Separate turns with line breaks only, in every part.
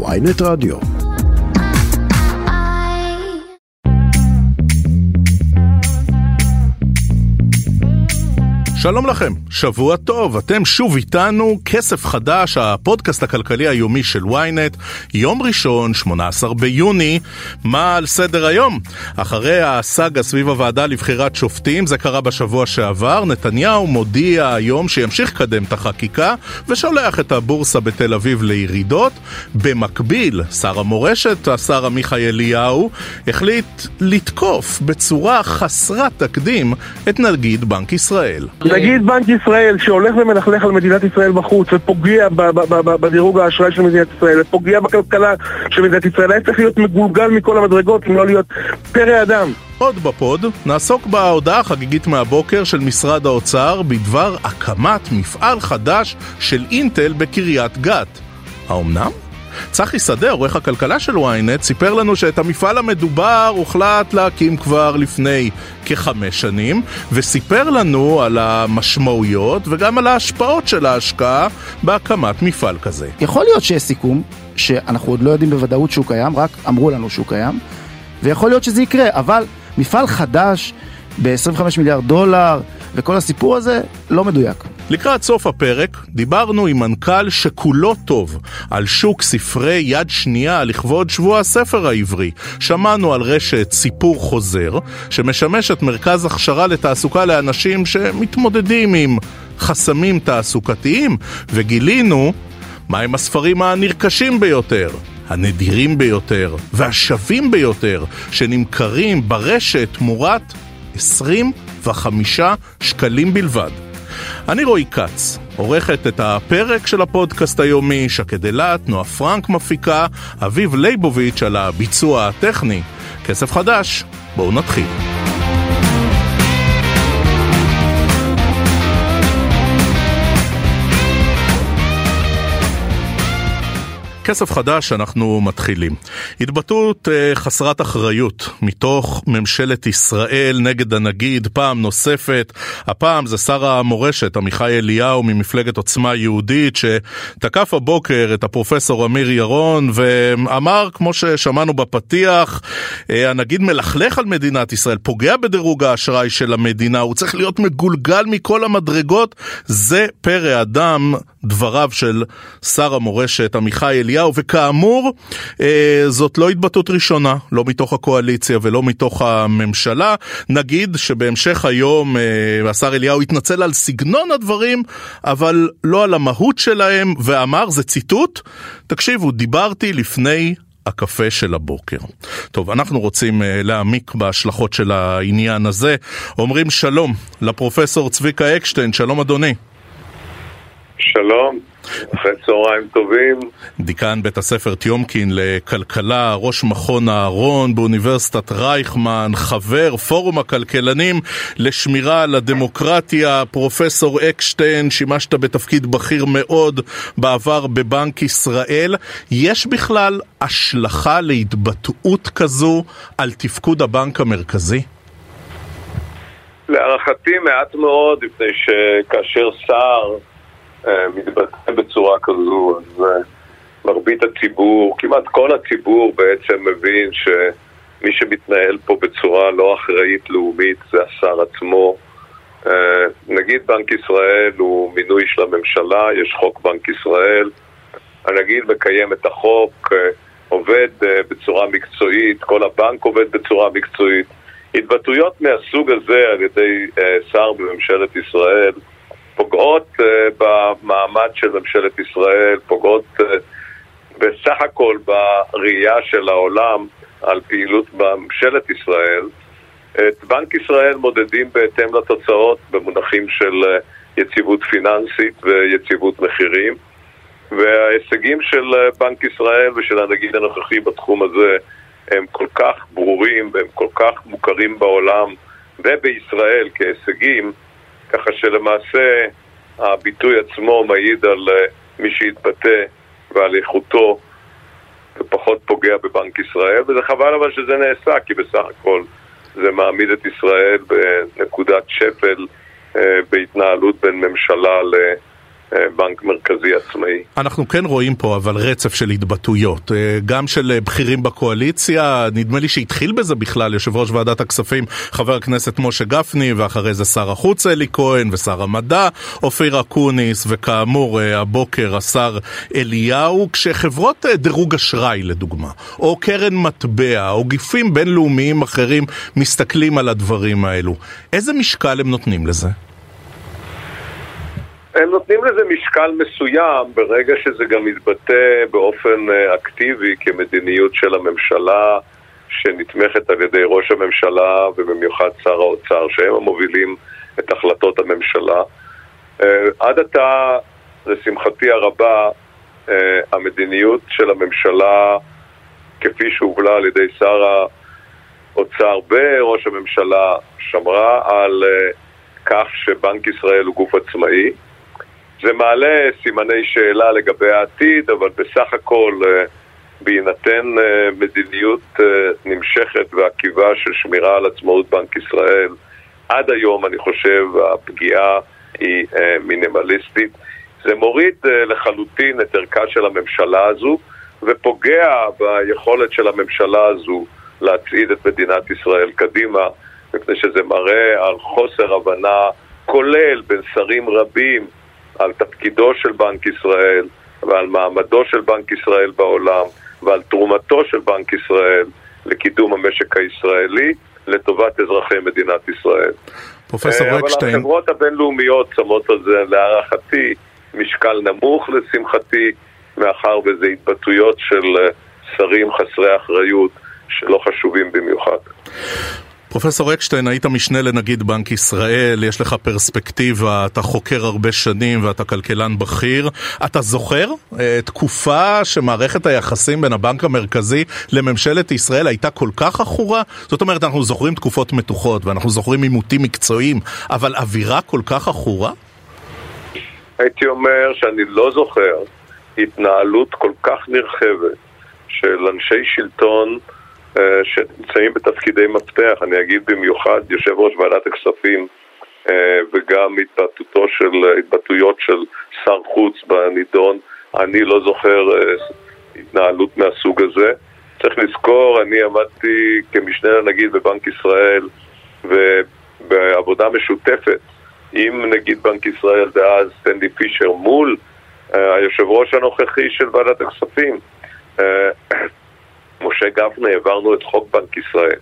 ויינט רדיו.
שלום לכם, שבוע טוב, אתם שוב איתנו, כסף חדש, הפודקאסט הכלכלי היומי של ynet, יום ראשון, 18 ביוני, מה על סדר היום? אחרי הסאגה סביב הוועדה לבחירת שופטים, זה קרה בשבוע שעבר, נתניהו מודיע היום שימשיך לקדם את החקיקה ושולח את הבורסה בתל אביב לירידות. במקביל, שר המורשת, השר עמיחי אליהו, החליט לתקוף בצורה חסרת תקדים את נגיד בנק ישראל.
נגיד בנק ישראל שהולך ומלכלך על מדינת ישראל בחוץ ופוגע בדירוג האשראי של מדינת ישראל ופוגע בכלכלה של מדינת ישראל היה צריך להיות מגולגל מכל המדרגות אם לא להיות פרא אדם
עוד בפוד נעסוק בהודעה החגיגית מהבוקר של משרד האוצר בדבר הקמת מפעל חדש של אינטל בקריית גת. האומנם? צחי שדה, עורך הכלכלה של ynet, סיפר לנו שאת המפעל המדובר הוחלט להקים כבר לפני כחמש שנים, וסיפר לנו על המשמעויות וגם על ההשפעות של ההשקעה בהקמת מפעל כזה.
יכול להיות שיש סיכום, שאנחנו עוד לא יודעים בוודאות שהוא קיים, רק אמרו לנו שהוא קיים, ויכול להיות שזה יקרה, אבל מפעל חדש ב-25 מיליארד דולר, וכל הסיפור הזה לא מדויק.
לקראת סוף הפרק דיברנו עם מנכ"ל שכולו טוב על שוק ספרי יד שנייה לכבוד שבוע הספר העברי. שמענו על רשת סיפור חוזר, שמשמשת מרכז הכשרה לתעסוקה לאנשים שמתמודדים עם חסמים תעסוקתיים, וגילינו מהם הספרים הנרכשים ביותר. הנדירים ביותר והשווים ביותר שנמכרים ברשת תמורת 25 שקלים בלבד. אני רועי כץ, עורכת את הפרק של הפודקאסט היומי, שקד אילת, נועה פרנק מפיקה, אביב ליבוביץ' על הביצוע הטכני. כסף חדש, בואו נתחיל. כסף חדש, אנחנו מתחילים. התבטאות uh, חסרת אחריות מתוך ממשלת ישראל נגד הנגיד פעם נוספת. הפעם זה שר המורשת עמיחי אליהו ממפלגת עוצמה יהודית שתקף הבוקר את הפרופסור אמיר ירון ואמר, כמו ששמענו בפתיח, uh, הנגיד מלכלך על מדינת ישראל, פוגע בדירוג האשראי של המדינה, הוא צריך להיות מגולגל מכל המדרגות. זה פרא אדם, דבריו של שר המורשת עמיחי אליהו. וכאמור, אה, זאת לא התבטאות ראשונה, לא מתוך הקואליציה ולא מתוך הממשלה. נגיד שבהמשך היום אה, השר אליהו התנצל על סגנון הדברים, אבל לא על המהות שלהם, ואמר, זה ציטוט, תקשיבו, דיברתי לפני הקפה של הבוקר. טוב, אנחנו רוצים uh, להעמיק בהשלכות של העניין הזה. אומרים שלום לפרופסור צביקה אקשטיין, שלום אדוני.
שלום. אחרי צהריים טובים.
דיקן בית הספר טיומקין לכלכלה, ראש מכון אהרון באוניברסיטת רייכמן, חבר פורום הכלכלנים לשמירה על הדמוקרטיה, פרופסור אקשטיין, שימשת בתפקיד בכיר מאוד בעבר בבנק ישראל. יש בכלל השלכה להתבטאות כזו על תפקוד הבנק המרכזי?
להערכתי מעט מאוד, מפני שכאשר שר מתבטא בצורה כזו, אז אה, מרבית הציבור, כמעט כל הציבור בעצם מבין שמי שמתנהל פה בצורה לא אחראית לאומית זה השר עצמו. אה, נגיד בנק ישראל הוא מינוי של הממשלה, יש חוק בנק ישראל, הנגיד מקיים את החוק, עובד בצורה מקצועית, כל הבנק עובד בצורה מקצועית. התבטאויות מהסוג הזה על ידי שר בממשלת ישראל פוגעות uh, במעמד של ממשלת ישראל, פוגעות uh, בסך הכל בראייה של העולם על פעילות בממשלת ישראל. את בנק ישראל מודדים בהתאם לתוצאות במונחים של uh, יציבות פיננסית ויציבות מחירים. וההישגים של בנק ישראל ושל הנגיד הנוכחי בתחום הזה הם כל כך ברורים והם כל כך מוכרים בעולם ובישראל כהישגים, ככה שלמעשה הביטוי עצמו מעיד על אה, מי שהתבטא ועל איכותו ופחות פוגע בבנק ישראל, וזה חבל אבל שזה נעשה, כי בסך הכל זה מעמיד את ישראל בנקודת שפל אה, בהתנהלות בין ממשלה אה, בנק מרכזי עצמאי.
אנחנו כן רואים פה אבל רצף של התבטאויות, אה, גם של בכירים בקואליציה, נדמה לי שהתחיל בזה בכלל יושב ראש ועדת הכספים חבר הכנסת משה גפני, ואחרי זה שר החוץ אלי כהן ושר המדע אופיר אקוניס, וכאמור הבוקר השר אליהו, כשחברות דירוג אשראי לדוגמה, או קרן מטבע, או גופים בינלאומיים אחרים מסתכלים על הדברים האלו, איזה משקל הם נותנים לזה?
הם נותנים לזה משקל מסוים ברגע שזה גם מתבטא באופן אה, אקטיבי כמדיניות של הממשלה שנתמכת על ידי ראש הממשלה ובמיוחד שר האוצר, שהם המובילים את החלטות הממשלה. אה, עד עתה, לשמחתי הרבה, אה, המדיניות של הממשלה, כפי שהובלה על ידי שר האוצר וראש הממשלה, שמרה על כך שבנק ישראל הוא גוף עצמאי. זה מעלה סימני שאלה לגבי העתיד, אבל בסך הכל, אה, בהינתן אה, מדיניות אה, נמשכת ועקיבה של שמירה על עצמאות בנק ישראל, עד היום אני חושב הפגיעה היא מינימליסטית. זה מוריד לחלוטין את ערכה של הממשלה הזו ופוגע ביכולת של הממשלה הזו להצעיד את מדינת ישראל קדימה, מפני שזה מראה על חוסר הבנה כולל בין שרים רבים על תפקידו של בנק ישראל ועל מעמדו של בנק ישראל בעולם ועל תרומתו של בנק ישראל לקידום המשק הישראלי לטובת אזרחי מדינת ישראל.
פרופסור
אה,
רקשטיין.
אבל החברות הבינלאומיות שמות על זה להערכתי משקל נמוך לשמחתי, מאחר וזה התבטאויות של אה, שרים חסרי אחריות שלא חשובים במיוחד.
פרופסור אקשטיין, היית משנה לנגיד בנק ישראל, יש לך פרספקטיבה, אתה חוקר הרבה שנים ואתה כלכלן בכיר. אתה זוכר אה, תקופה שמערכת היחסים בין הבנק המרכזי לממשלת ישראל הייתה כל כך עכורה? זאת אומרת, אנחנו זוכרים תקופות מתוחות ואנחנו זוכרים עימותים מקצועיים, אבל אווירה כל כך עכורה?
הייתי אומר שאני לא זוכר התנהלות כל כך נרחבת של אנשי שלטון שנמצאים בתפקידי מפתח, אני אגיד במיוחד יושב ראש ועדת הכספים אה, וגם התבטאותו של, התבטאויות של שר חוץ בנידון, אני לא זוכר אה, התנהלות מהסוג הזה. צריך לזכור, אני עמדתי כמשנה לנגיד בבנק ישראל ובעבודה משותפת עם נגיד בנק ישראל דאז סטנדי פישר מול היושב ראש הנוכחי של ועדת הכספים משה גפני העברנו את חוק בנק ישראל,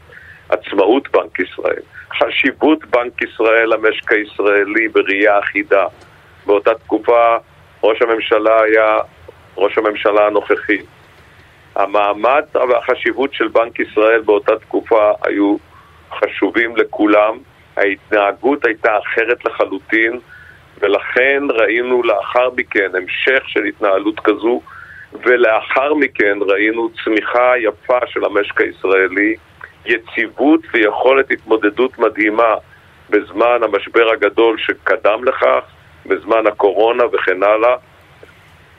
עצמאות בנק ישראל, חשיבות בנק ישראל למשק הישראלי בראייה אחידה. באותה תקופה ראש הממשלה היה ראש הממשלה הנוכחי. המעמד והחשיבות של בנק ישראל באותה תקופה היו חשובים לכולם, ההתנהגות הייתה אחרת לחלוטין ולכן ראינו לאחר מכן המשך של התנהלות כזו ולאחר מכן ראינו צמיחה יפה של המשק הישראלי, יציבות ויכולת התמודדות מדהימה בזמן המשבר הגדול שקדם לכך, בזמן הקורונה וכן הלאה.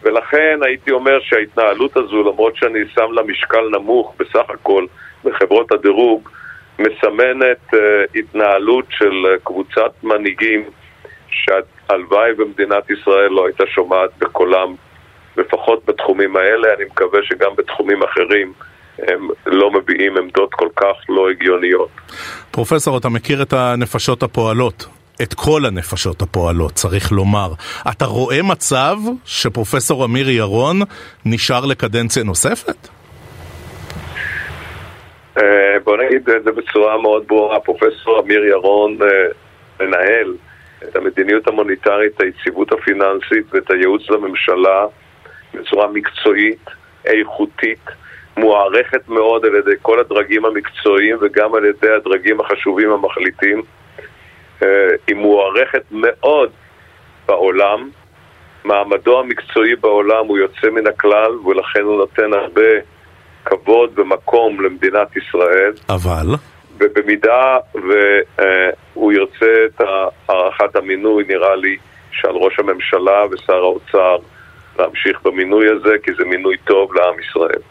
ולכן הייתי אומר שההתנהלות הזו, למרות שאני שם לה משקל נמוך בסך הכל בחברות הדירוג, מסמנת uh, התנהלות של קבוצת מנהיגים שהלוואי במדינת ישראל לא הייתה שומעת בקולם לפחות בתחומים האלה, אני מקווה שגם בתחומים אחרים הם לא מביעים עמדות כל כך לא הגיוניות.
פרופסור, אתה מכיר את הנפשות הפועלות. את כל הנפשות הפועלות, צריך לומר. אתה רואה מצב שפרופסור אמיר ירון נשאר לקדנציה נוספת?
אה, בוא נגיד את זה בצורה מאוד ברורה. פרופסור אמיר ירון אה, מנהל את המדיניות המוניטרית, היציבות הפיננסית ואת הייעוץ לממשלה בצורה מקצועית, איכותית, מוערכת מאוד על ידי כל הדרגים המקצועיים וגם על ידי הדרגים החשובים המחליטים. אה, היא מוערכת מאוד בעולם. מעמדו המקצועי בעולם הוא יוצא מן הכלל ולכן הוא נותן הרבה כבוד ומקום למדינת ישראל.
אבל?
ובמידה והוא ירצה את הארכת המינוי, נראה לי שעל ראש הממשלה ושר האוצר להמשיך במינוי הזה, כי זה מינוי טוב לעם ישראל.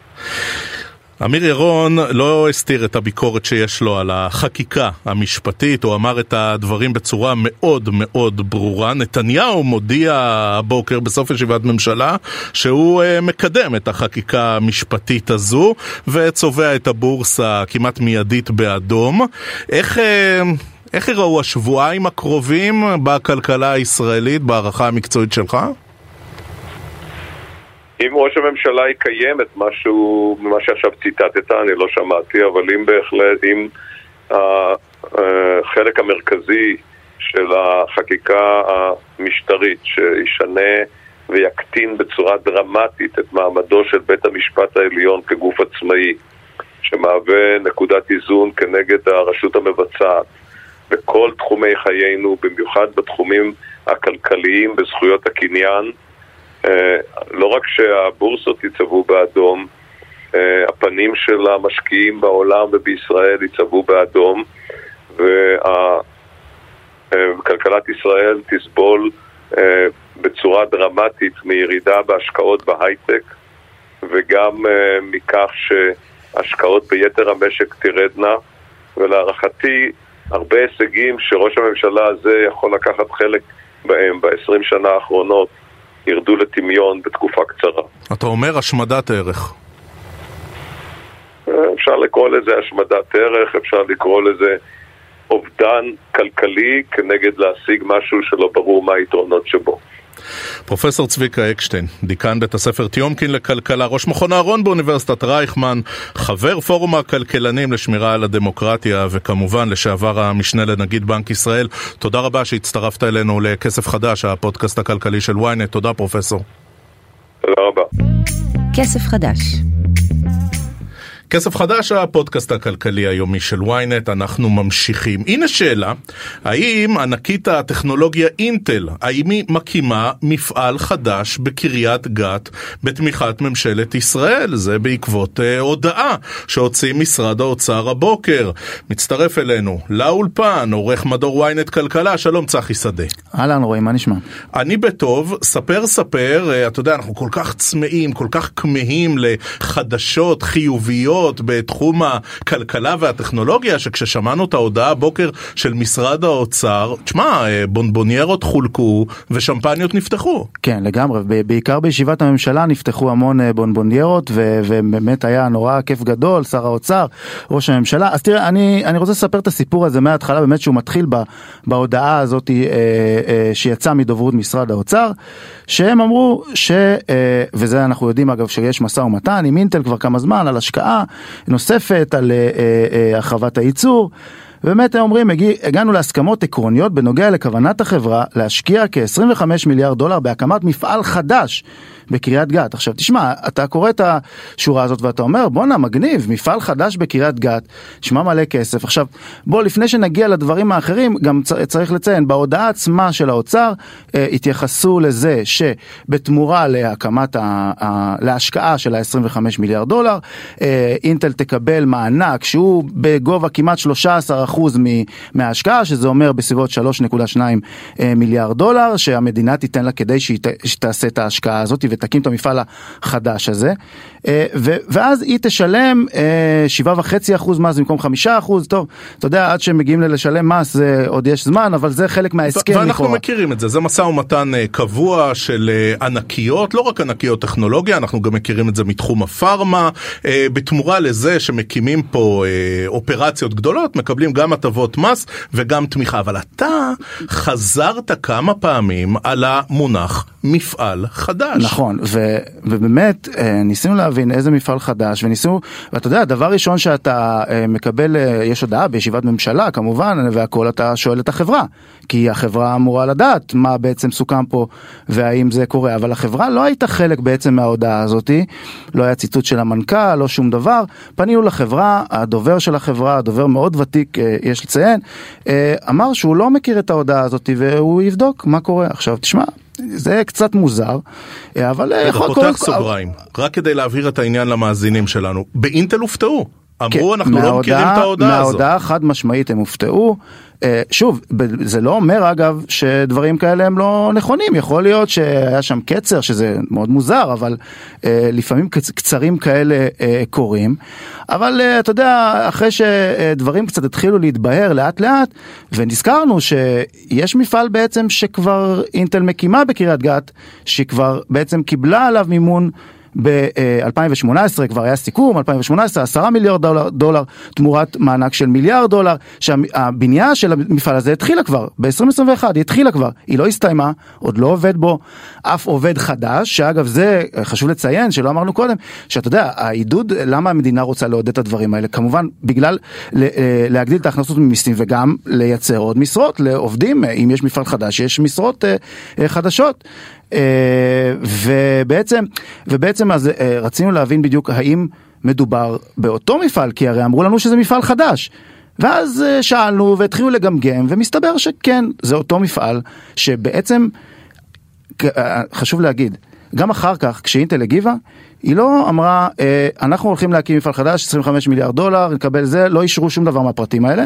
אמיר ירון לא הסתיר את הביקורת שיש לו על החקיקה המשפטית, הוא אמר את הדברים בצורה מאוד מאוד ברורה. נתניהו מודיע הבוקר בסוף ישיבת ממשלה שהוא uh, מקדם את החקיקה המשפטית הזו וצובע את הבורסה כמעט מיידית באדום. איך... Uh, איך יראו השבועיים הקרובים בכלכלה הישראלית, בהערכה המקצועית שלך?
אם ראש הממשלה יקיים את משהו, ממה שעכשיו ציטטת, אני לא שמעתי, אבל אם בהחלט, אם החלק המרכזי של החקיקה המשטרית שישנה ויקטין בצורה דרמטית את מעמדו של בית המשפט העליון כגוף עצמאי, שמהווה נקודת איזון כנגד הרשות המבצעת בכל תחומי חיינו, במיוחד בתחומים הכלכליים, בזכויות הקניין, אה, לא רק שהבורסות יצבו באדום, אה, הפנים של המשקיעים בעולם ובישראל יצבו באדום וכלכלת ישראל תסבול אה, בצורה דרמטית מירידה בהשקעות בהייטק וגם מכך שהשקעות ביתר המשק תרדנה ולהערכתי הרבה הישגים שראש הממשלה הזה יכול לקחת חלק בהם ב-20 שנה האחרונות ירדו לטמיון בתקופה קצרה.
אתה אומר השמדת ערך.
אפשר לקרוא לזה השמדת ערך, אפשר לקרוא לזה אובדן כלכלי כנגד להשיג משהו שלא ברור מה היתרונות שבו.
פרופסור צביקה אקשטיין, דיקן בית הספר טיומקין לכלכלה, ראש מכון אהרון באוניברסיטת רייכמן, חבר פורום הכלכלנים לשמירה על הדמוקרטיה וכמובן לשעבר המשנה לנגיד בנק ישראל. תודה רבה שהצטרפת אלינו לכסף חדש, הפודקאסט הכלכלי של ynet. תודה פרופסור.
תודה רבה.
כסף חדש
כסף חדש, הפודקאסט הכלכלי היומי של ynet, אנחנו ממשיכים. הנה שאלה, האם ענקית הטכנולוגיה אינטל, האם היא מקימה מפעל חדש בקריית גת בתמיכת ממשלת ישראל? זה בעקבות אה, הודעה שהוציא משרד האוצר הבוקר. מצטרף אלינו לאולפן, עורך מדור ynet כלכלה, שלום צחי שדה.
אהלן רועי, מה נשמע?
אני בטוב, ספר ספר, אה, אתה יודע, אנחנו כל כך צמאים, כל כך כמהים לחדשות חיוביות. גדולות בתחום הכלכלה והטכנולוגיה, שכששמענו את ההודעה הבוקר של משרד האוצר, תשמע, אה, בונבוניירות חולקו ושמפניות נפתחו.
כן, לגמרי, בעיקר בישיבת הממשלה נפתחו המון אה, בונבוניירות, ובאמת היה נורא כיף גדול, שר האוצר, ראש הממשלה. אז תראה, אני, אני רוצה לספר את הסיפור הזה מההתחלה, באמת שהוא מתחיל ב, בהודעה הזאת אה, אה, שיצאה מדוברות משרד האוצר, שהם אמרו ש... אה, וזה אנחנו יודעים אגב שיש משא ומתן עם אינטל כבר כמה זמן על השקעה נוספת על אה, אה, הרחבת הייצור. באמת הם אומרים, הגענו להסכמות עקרוניות בנוגע לכוונת החברה להשקיע כ-25 מיליארד דולר בהקמת מפעל חדש בקריית גת. עכשיו תשמע, אתה קורא את השורה הזאת ואתה אומר, בואנה, מגניב, מפעל חדש בקריית גת, נשמע מלא כסף. עכשיו, בוא, לפני שנגיע לדברים האחרים, גם צריך לציין, בהודעה עצמה של האוצר, אה, התייחסו לזה שבתמורה להקמת, ה, ה, להשקעה של ה-25 מיליארד דולר, אה, אינטל תקבל מענק שהוא בגובה כמעט 13% מההשקעה, שזה אומר בסביבות 3.2 אה, מיליארד דולר, שהמדינה תיתן לה כדי שהיא תעשה את ההשקעה הזאת. ותקים את המפעל החדש הזה, אה, ואז היא תשלם 7.5% אה, מס במקום 5%, טוב, אתה יודע, עד שהם מגיעים ללשלם מס זה עוד יש זמן, אבל זה חלק מההסכם
לכאורה. ואנחנו מכירים את זה, זה משא ומתן אה, קבוע של ענקיות, לא רק ענקיות טכנולוגיה, אנחנו גם מכירים את זה מתחום הפארמה, בתמורה לזה שמקימים פה אופרציות גדולות, מקבלים גם הטבות מס וגם תמיכה, אבל אתה חזרת כמה פעמים על המונח מפעל חדש.
נכון, ו, ובאמת אה, ניסינו להבין איזה מפעל חדש, וניסינו, ואתה יודע, דבר ראשון שאתה אה, מקבל, אה, יש הודעה בישיבת ממשלה כמובן, והכל אתה שואל את החברה, כי החברה אמורה לדעת מה בעצם סוכם פה והאם זה קורה, אבל החברה לא הייתה חלק בעצם מההודעה הזאתי, לא היה ציטוט של המנכ"ל, לא שום דבר, פנינו לחברה, הדובר של החברה, הדובר מאוד ותיק, יש לציין, אמר שהוא לא מכיר את ההודעה הזאתי והוא יבדוק מה קורה. עכשיו תשמע, זה קצת מוזר, אבל
יכול... פותח סוגריים, רק כדי להבהיר את העניין למאזינים שלנו, באינטל הופתעו. אמרו,
כן,
אנחנו לא מכירים את ההודעה הזאת.
מההודעה חד משמעית הם הופתעו. אה, שוב, זה לא אומר אגב שדברים כאלה הם לא נכונים, יכול להיות שהיה שם קצר שזה מאוד מוזר, אבל אה, לפעמים קצ- קצרים כאלה אה, קורים, אבל אתה יודע, אחרי שדברים קצת התחילו להתבהר לאט לאט, ונזכרנו שיש מפעל בעצם שכבר אינטל מקימה בקריית גת, שכבר בעצם קיבלה עליו מימון. ב-2018 כבר היה סיכום, 2018 10 מיליארד דולר, דולר תמורת מענק של מיליארד דולר, שהבנייה של המפעל הזה התחילה כבר, ב-2021 היא התחילה כבר, היא לא הסתיימה, עוד לא עובד בו אף עובד חדש, שאגב זה חשוב לציין שלא אמרנו קודם, שאתה יודע, העידוד, למה המדינה רוצה לעודד את הדברים האלה? כמובן בגלל אה, להגדיל את ההכנסות ממיסים וגם לייצר עוד משרות לעובדים, אם יש מפעל חדש יש משרות אה, חדשות. ובעצם, ובעצם אז רצינו להבין בדיוק האם מדובר באותו מפעל, כי הרי אמרו לנו שזה מפעל חדש. ואז שאלנו והתחילו לגמגם, ומסתבר שכן, זה אותו מפעל, שבעצם, חשוב להגיד, גם אחר כך, כשאינטל הגיבה, היא לא אמרה, אנחנו הולכים להקים מפעל חדש, 25 מיליארד דולר, נקבל זה, לא אישרו שום דבר מהפרטים האלה.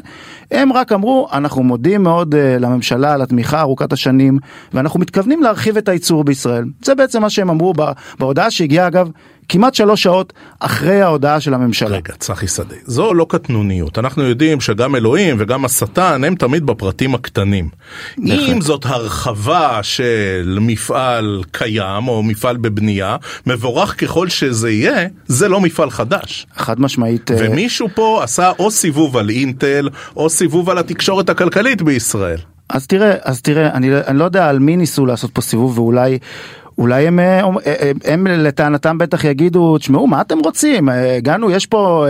הם רק אמרו, אנחנו מודים מאוד לממשלה על התמיכה ארוכת השנים, ואנחנו מתכוונים להרחיב את הייצור בישראל. זה בעצם מה שהם אמרו בהודעה שהגיעה אגב כמעט שלוש שעות אחרי ההודעה של הממשלה.
רגע, צחי שדה, זו לא קטנוניות. אנחנו יודעים שגם אלוהים וגם השטן הם תמיד בפרטים הקטנים. אם זאת הרחבה של מפעל קיים או מפעל בבנייה, מבורך ככל שזה יהיה, זה לא מפעל חדש.
חד משמעית.
ומישהו פה עשה או סיבוב על אינטל, או סיבוב על התקשורת הכלכלית בישראל.
אז תראה, אז תראה, אני, אני לא יודע על מי ניסו לעשות פה סיבוב ואולי... אולי הם, הם, הם, הם לטענתם בטח יגידו, תשמעו, מה אתם רוצים? הגענו, יש פה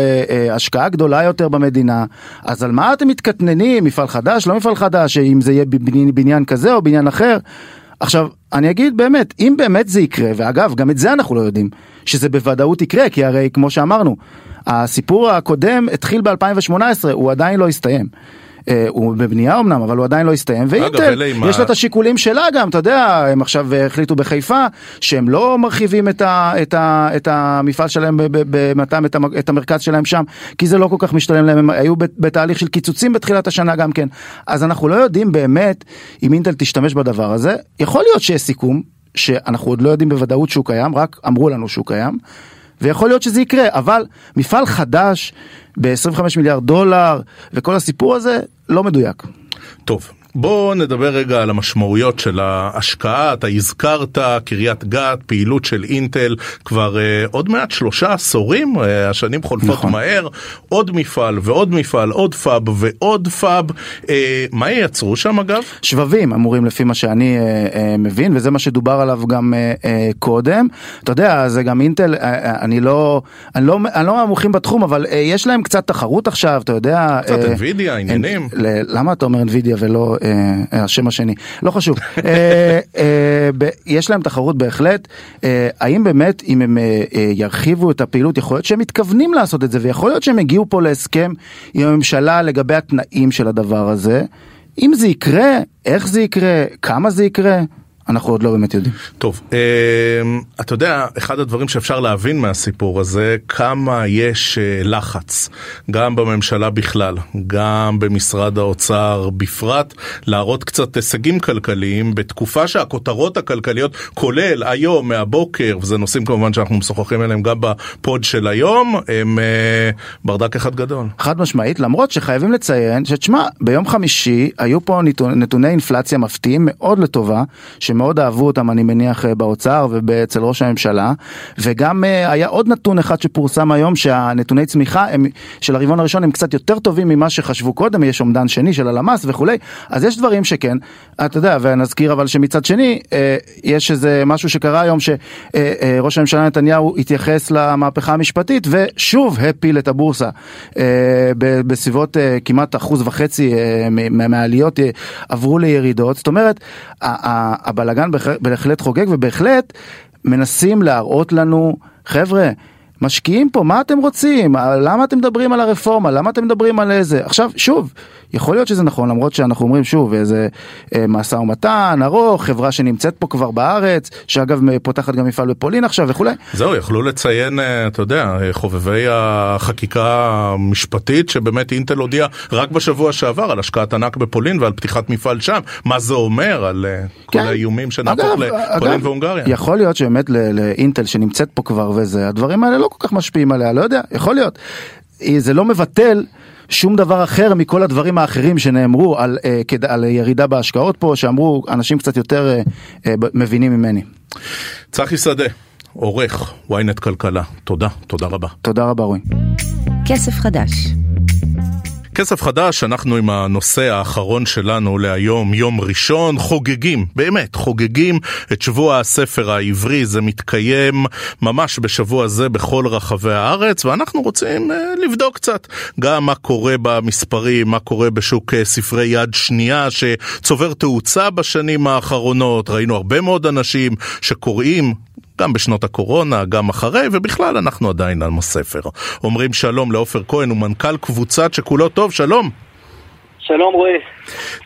השקעה גדולה יותר במדינה, אז על מה אתם מתקטננים? מפעל חדש, לא מפעל חדש, אם זה יהיה בניין כזה או בניין אחר? עכשיו, אני אגיד באמת, אם באמת זה יקרה, ואגב, גם את זה אנחנו לא יודעים, שזה בוודאות יקרה, כי הרי כמו שאמרנו, הסיפור הקודם התחיל ב-2018, הוא עדיין לא הסתיים. הוא בבנייה אמנם, אבל הוא עדיין לא הסתיים, ואינטל, יש לה את השיקולים שלה גם, אתה יודע, הם עכשיו החליטו בחיפה, שהם לא מרחיבים את, ה, את, ה, את המפעל שלהם במתם, את, את המרכז שלהם שם, כי זה לא כל כך משתלם להם, הם היו בתהליך של קיצוצים בתחילת השנה גם כן, אז אנחנו לא יודעים באמת אם אינטל תשתמש בדבר הזה, יכול להיות שיש סיכום, שאנחנו עוד לא יודעים בוודאות שהוא קיים, רק אמרו לנו שהוא קיים, ויכול להיות שזה יקרה, אבל מפעל חדש ב-25 מיליארד דולר וכל הסיפור הזה לא מדויק.
טוב, בואו נדבר רגע על המשמעויות של ההשקעה, אתה הזכרת קריית גת, פעילות של אינטל כבר uh, עוד מעט שלושה עשורים, uh, השנים חולפות נכון. מהר, עוד מפעל ועוד מפעל, עוד פאב ועוד פאב, uh, מה ייצרו שם אגב?
שבבים אמורים לפי מה שאני uh, uh, מבין, וזה מה שדובר עליו גם uh, uh, קודם. אתה יודע, זה גם אינטל, uh, אני לא, אני לא, אני לא מהמומחים בתחום, אבל uh, יש להם קצת תחרות עכשיו, אתה יודע.
קצת uh, NVIDIA, עניינים.
Uh, למה אתה אומר NVIDIA ולא... השם השני, לא חשוב. יש להם תחרות בהחלט. האם באמת, אם הם ירחיבו את הפעילות, יכול להיות שהם מתכוונים לעשות את זה, ויכול להיות שהם הגיעו פה להסכם עם הממשלה לגבי התנאים של הדבר הזה. אם זה יקרה, איך זה יקרה, כמה זה יקרה, אנחנו עוד לא באמת יודעים.
טוב, אה, אתה יודע, אחד הדברים שאפשר להבין מהסיפור הזה, כמה יש אה, לחץ, גם בממשלה בכלל, גם במשרד האוצר בפרט, להראות קצת הישגים כלכליים בתקופה שהכותרות הכלכליות, כולל היום, מהבוקר, וזה נושאים כמובן שאנחנו משוחחים עליהם גם בפוד של היום, הם אה, ברדק אחד גדול.
חד משמעית, למרות שחייבים לציין שתשמע, ביום חמישי היו פה נתוני אינפלציה מפתיעים מאוד לטובה, שמאוד אהבו אותם אני מניח באוצר ואצל ראש הממשלה. וגם היה עוד נתון אחד שפורסם היום שהנתוני צמיחה הם, של הרבעון הראשון הם קצת יותר טובים ממה שחשבו קודם יש אומדן שני של הלמ"ס וכולי. אז יש דברים שכן אתה יודע ונזכיר אבל שמצד שני יש איזה משהו שקרה היום שראש הממשלה נתניהו התייחס למהפכה המשפטית ושוב הפיל את הבורסה. בסביבות כמעט אחוז וחצי מהעליות עברו לירידות. זאת אומרת הבלגן בהחלט חוגג ובהחלט מנסים להראות לנו חבר'ה משקיעים פה, מה אתם רוצים? למה אתם מדברים על הרפורמה? למה אתם מדברים על איזה? עכשיו, שוב, יכול להיות שזה נכון, למרות שאנחנו אומרים שוב, איזה אה, משא ומתן ארוך, חברה שנמצאת פה כבר בארץ, שאגב פותחת גם מפעל בפולין עכשיו וכולי.
זהו, יכלו לציין, אה, אתה יודע, אה, חובבי החקיקה המשפטית, שבאמת אינטל הודיע רק בשבוע שעבר על השקעת ענק בפולין ועל פתיחת מפעל שם. מה זה אומר על אה, כן. כל האיומים שנהפוך לפולין והונגריה?
יכול להיות שבאמת לאינטל שנמצאת פה כבר וזה, הדברים האלה לא כל כך משפיעים עליה, לא יודע, יכול להיות. זה לא מבטל שום דבר אחר מכל הדברים האחרים שנאמרו על, אה, על ירידה בהשקעות פה, שאמרו אנשים קצת יותר אה, אה, מבינים ממני.
צחי שדה, עורך ynet כלכלה, תודה, תודה רבה.
תודה רבה רועי.
כסף חדש
כסף חדש, אנחנו עם הנושא האחרון שלנו להיום, יום ראשון, חוגגים, באמת, חוגגים את שבוע הספר העברי, זה מתקיים ממש בשבוע זה בכל רחבי הארץ, ואנחנו רוצים אה, לבדוק קצת גם מה קורה במספרים, מה קורה בשוק אה, ספרי יד שנייה שצובר תאוצה בשנים האחרונות, ראינו הרבה מאוד אנשים שקוראים גם בשנות הקורונה, גם אחרי, ובכלל אנחנו עדיין עם הספר. אומרים שלום לעופר כהן, הוא מנכ"ל קבוצת שכולו טוב, שלום.
שלום רועי.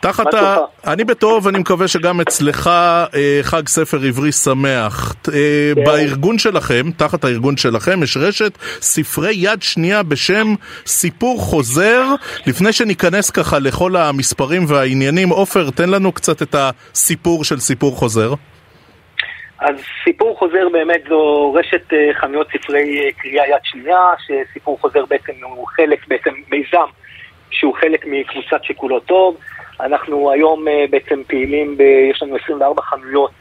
תחת ה... אני בטוב, אני מקווה שגם אצלך אה, חג ספר עברי שמח. אה, כן. בארגון שלכם, תחת הארגון שלכם, יש רשת ספרי יד שנייה בשם סיפור חוזר. לפני שניכנס ככה לכל המספרים והעניינים, עופר, תן לנו קצת את הסיפור של סיפור חוזר.
אז סיפור חוזר באמת זו רשת אה, חנויות ספרי אה, קריאה יד שנייה, שסיפור חוזר בעצם הוא חלק, בעצם מיזם שהוא חלק מקבוצת שכולו טוב. אנחנו היום אה, בעצם פעילים, ב, יש לנו 24 חנויות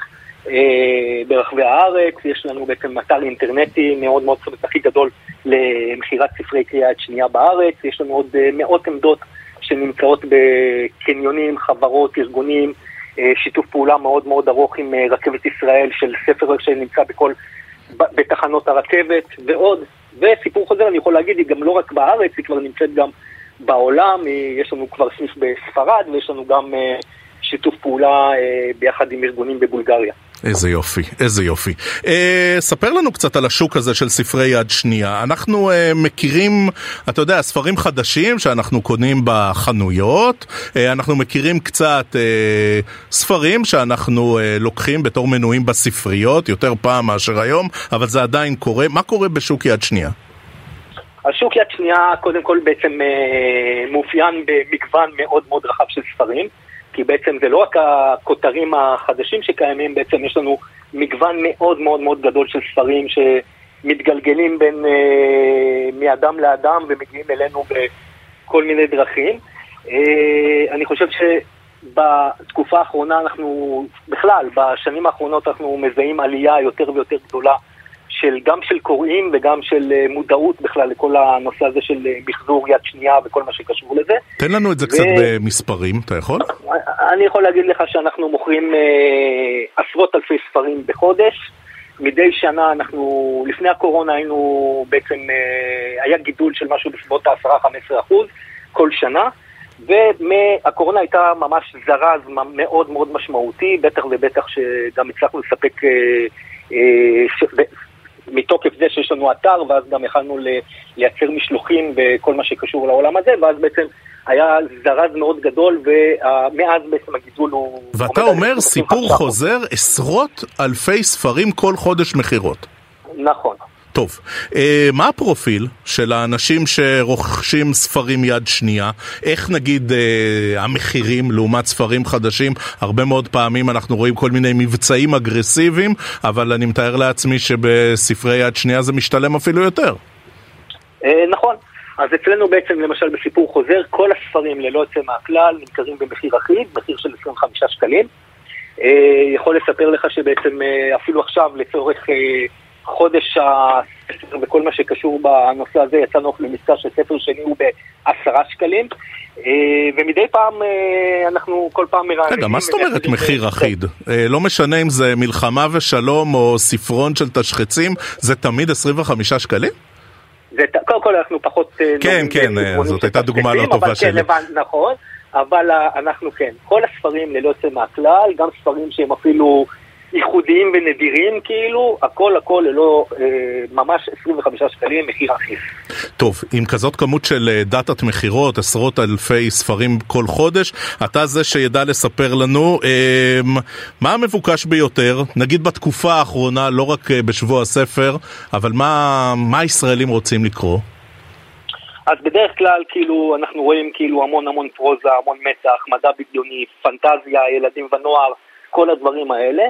אה, ברחבי הארץ, יש לנו בעצם אתר אינטרנטי מאוד מאוד צומת הכי גדול למכירת ספרי קריאה יד שנייה בארץ, יש לנו עוד מאות עמדות שנמצאות בקניונים, חברות, ארגונים, שיתוף פעולה מאוד מאוד ארוך עם אה, רכבת ישראל של ספר שנמצא בכל, בתחנות הרכבת ועוד. וסיפור חוזר, אני יכול להגיד, היא גם לא רק בארץ, היא כבר נמצאת גם בעולם, יש לנו כבר סניף בספרד ויש לנו גם אה, שיתוף פעולה ביחד עם ארגונים בבולגריה.
איזה יופי, איזה יופי. אה, ספר לנו קצת על השוק הזה של ספרי יד שנייה. אנחנו אה, מכירים, אתה יודע, ספרים חדשים שאנחנו קונים בחנויות, אה, אנחנו מכירים קצת אה, ספרים שאנחנו אה, לוקחים בתור מנויים בספריות, יותר פעם מאשר היום, אבל זה עדיין קורה. מה קורה בשוק יד שנייה?
השוק יד שנייה קודם כל בעצם אה, מאופיין במגוון מאוד מאוד רחב של ספרים. כי בעצם זה לא רק הכותרים החדשים שקיימים, בעצם יש לנו מגוון מאוד מאוד מאוד גדול של ספרים שמתגלגלים בין אה, מאדם לאדם ומגיעים אלינו בכל מיני דרכים. אה, אני חושב שבתקופה האחרונה אנחנו, בכלל, בשנים האחרונות אנחנו מזהים עלייה יותר ויותר גדולה של, גם של קוראים וגם של אה, מודעות בכלל לכל הנושא הזה של אה, מחזור יד שנייה וכל מה שקשור לזה.
תן לנו את זה ו... קצת במספרים, אתה יכול?
אני יכול להגיד לך שאנחנו מוכרים אה, עשרות אלפי ספרים בחודש. מדי שנה אנחנו, לפני הקורונה היינו בעצם, אה, היה גידול של משהו בסביבות ה-10-15 אחוז כל שנה. והקורונה הייתה ממש זרז מאוד מאוד משמעותי, בטח ובטח שגם הצלחנו לספק אה, אה, מתוקף זה שיש לנו אתר, ואז גם יכלנו לייצר משלוחים וכל מה שקשור לעולם הזה, ואז בעצם היה זרז מאוד גדול, ומאז בעצם הגידול הוא...
ואתה אומר סיפור חוזר, עשרות אלפי ספרים כל חודש מכירות.
נכון.
טוב, אה, מה הפרופיל של האנשים שרוכשים ספרים יד שנייה? איך נגיד אה, המחירים לעומת ספרים חדשים? הרבה מאוד פעמים אנחנו רואים כל מיני מבצעים אגרסיביים, אבל אני מתאר לעצמי שבספרי יד שנייה זה משתלם אפילו יותר.
אה, נכון. אז אצלנו בעצם, למשל בסיפור חוזר, כל הספרים ללא יוצא מהכלל נמכרים במחיר אחיד, מחיר של 25 שקלים. יכול לספר לך שבעצם אפילו עכשיו לצורך... חודש הספר וכל מה שקשור בנושא הזה, יצאנו למבצע שספר שני הוא בעשרה שקלים. אה, ומדי פעם אה, אנחנו כל פעם מרעננים.
רגע, מה זאת אומרת מחיר אחיד? אה, לא משנה אם זה מלחמה ושלום או ספרון של תשחצים, זה תמיד 25 שקלים?
זה, קודם כל אנחנו פחות...
כן, כן, זאת הייתה דוגמה לא טובה שלי.
כן, נכון, אבל אנחנו כן, כל הספרים ללא יוצא מהכלל, גם ספרים שהם אפילו ייחודיים ונדירים כאילו, הכל הכל ללא אה, ממש 25 שקלים מחיר אחיד.
טוב, עם כזאת כמות של אה, דאטת מכירות, עשרות אלפי ספרים כל חודש, אתה זה שידע לספר לנו אה, מה המבוקש ביותר, נגיד בתקופה האחרונה, לא רק אה, בשבוע הספר, אבל מה, מה הישראלים רוצים לקרוא?
אז בדרך כלל כאילו אנחנו רואים כאילו המון המון פרוזה, המון מתח, מדע בדיוני, פנטזיה, ילדים ונוער, כל הדברים האלה.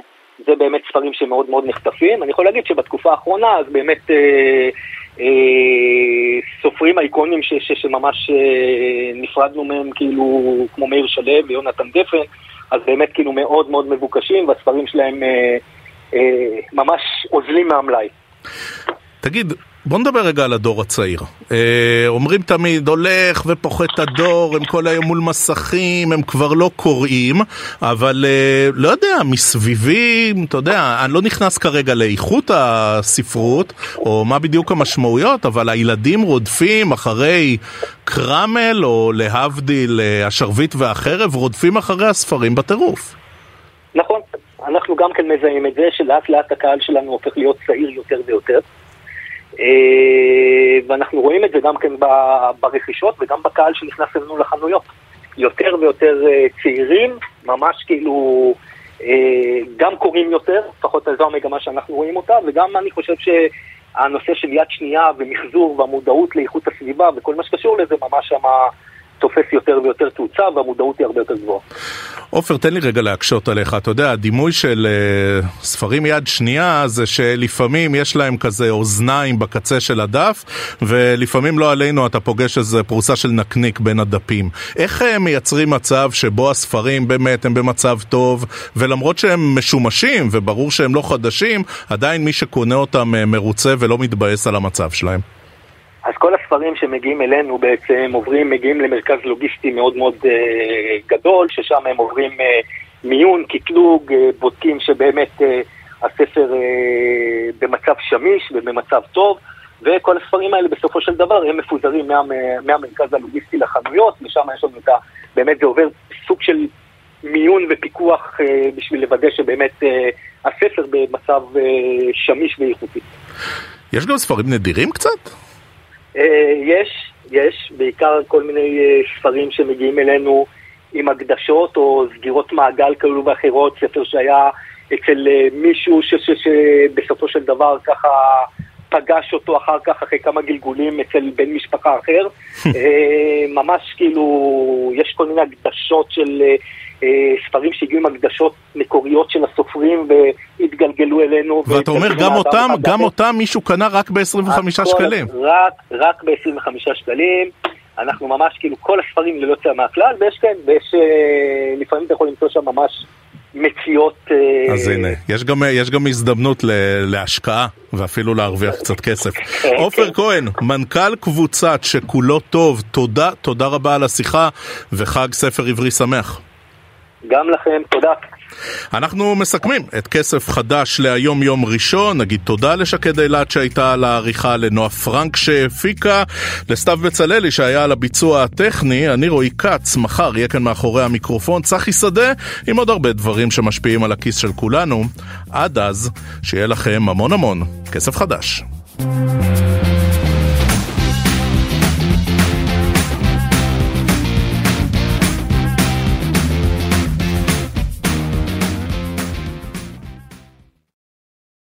זה באמת ספרים שמאוד מאוד נחטפים. אני יכול להגיד שבתקופה האחרונה אז באמת אה, אה, סופרים אייקונים ש, ש, שממש אה, נפרדנו מהם כאילו כמו מאיר שלו ויונתן דפן, אז באמת כאילו מאוד מאוד מבוקשים והספרים שלהם אה, אה, ממש אוזלים מהמלאי.
תגיד, בוא נדבר רגע על הדור הצעיר. אה, אומרים תמיד, הולך ופוחת הדור, הם כל היום מול מסכים, הם כבר לא קוראים, אבל אה, לא יודע, מסביבי, אתה יודע, אני לא נכנס כרגע לאיכות הספרות, או מה בדיוק המשמעויות, אבל הילדים רודפים אחרי קרמל, או להבדיל, אה, השרביט והחרב, רודפים אחרי הספרים בטירוף.
נכון, אנחנו גם כן מזהים את זה, שלאט לאט הקהל שלנו הופך להיות צעיר יותר ויותר. אה, ואנחנו רואים את זה גם כן ברכישות וגם בקהל שנכנס אלינו לחנויות. יותר ויותר אה, צעירים, ממש כאילו אה, גם קוראים יותר, לפחות זו המגמה שאנחנו רואים אותה, וגם אני חושב שהנושא של יד שנייה ומחזור והמודעות לאיכות הסביבה וכל מה שקשור לזה ממש שמה תופס יותר ויותר תאוצה והמודעות היא הרבה יותר גבוהה.
עופר, תן לי רגע להקשות עליך. אתה יודע, הדימוי של uh, ספרים יד שנייה זה שלפעמים יש להם כזה אוזניים בקצה של הדף, ולפעמים לא עלינו אתה פוגש איזה פרוסה של נקניק בין הדפים. איך הם מייצרים מצב שבו הספרים באמת הם במצב טוב, ולמרות שהם משומשים וברור שהם לא חדשים, עדיין מי שקונה אותם uh, מרוצה ולא מתבאס על המצב שלהם?
אז כל הספרים שמגיעים אלינו בעצם עוברים, מגיעים למרכז לוגיסטי מאוד מאוד uh, גדול, ששם הם עוברים uh, מיון, קטלוג, uh, בודקים שבאמת uh, הספר uh, במצב שמיש ובמצב טוב, וכל הספרים האלה בסופו של דבר הם מפוזרים מה, מהמרכז הלוגיסטי לחנויות, ושם יש לנו את ה... באמת זה עובר סוג של מיון ופיקוח uh, בשביל לוודא שבאמת uh, הספר במצב uh, שמיש ואיכותי.
יש גם ספרים נדירים קצת?
אה, יש, יש, בעיקר כל מיני אה, ספרים שמגיעים אלינו עם הקדשות או סגירות מעגל כאלו ואחרות, ספר שהיה אצל אה, מישהו שבסופו של דבר ככה פגש אותו אחר כך, אחרי כמה גלגולים, אצל בן משפחה אחר. ממש כאילו, יש כל מיני הקדשות של ספרים שהגיעו עם הקדשות מקוריות של הסופרים והתגלגלו אלינו.
ואתה אומר, גם אותם, גם אותם מישהו קנה רק ב-25 שקלים.
רק, רק ב-25 שקלים. אנחנו ממש, כאילו, כל הספרים ללא צבע מהכלל, ויש כן, ויש, אה, לפעמים אתה יכול למצוא שם ממש מציאות... אה,
אז הנה, יש גם, יש גם הזדמנות ל, להשקעה ואפילו להרוויח קצת כסף. כן, עופר כן. כהן, מנכ"ל קבוצת שכולו טוב, תודה, תודה רבה על השיחה וחג ספר עברי שמח.
גם לכם, תודה.
אנחנו מסכמים את כסף חדש להיום יום ראשון, נגיד תודה לשקד אילת שהייתה על העריכה, לנועה פרנק שהפיקה, לסתיו בצללי שהיה על הביצוע הטכני, אני רועי כץ, מחר יהיה כאן מאחורי המיקרופון צחי שדה עם עוד הרבה דברים שמשפיעים על הכיס של כולנו. עד אז, שיהיה לכם המון המון כסף חדש. thank you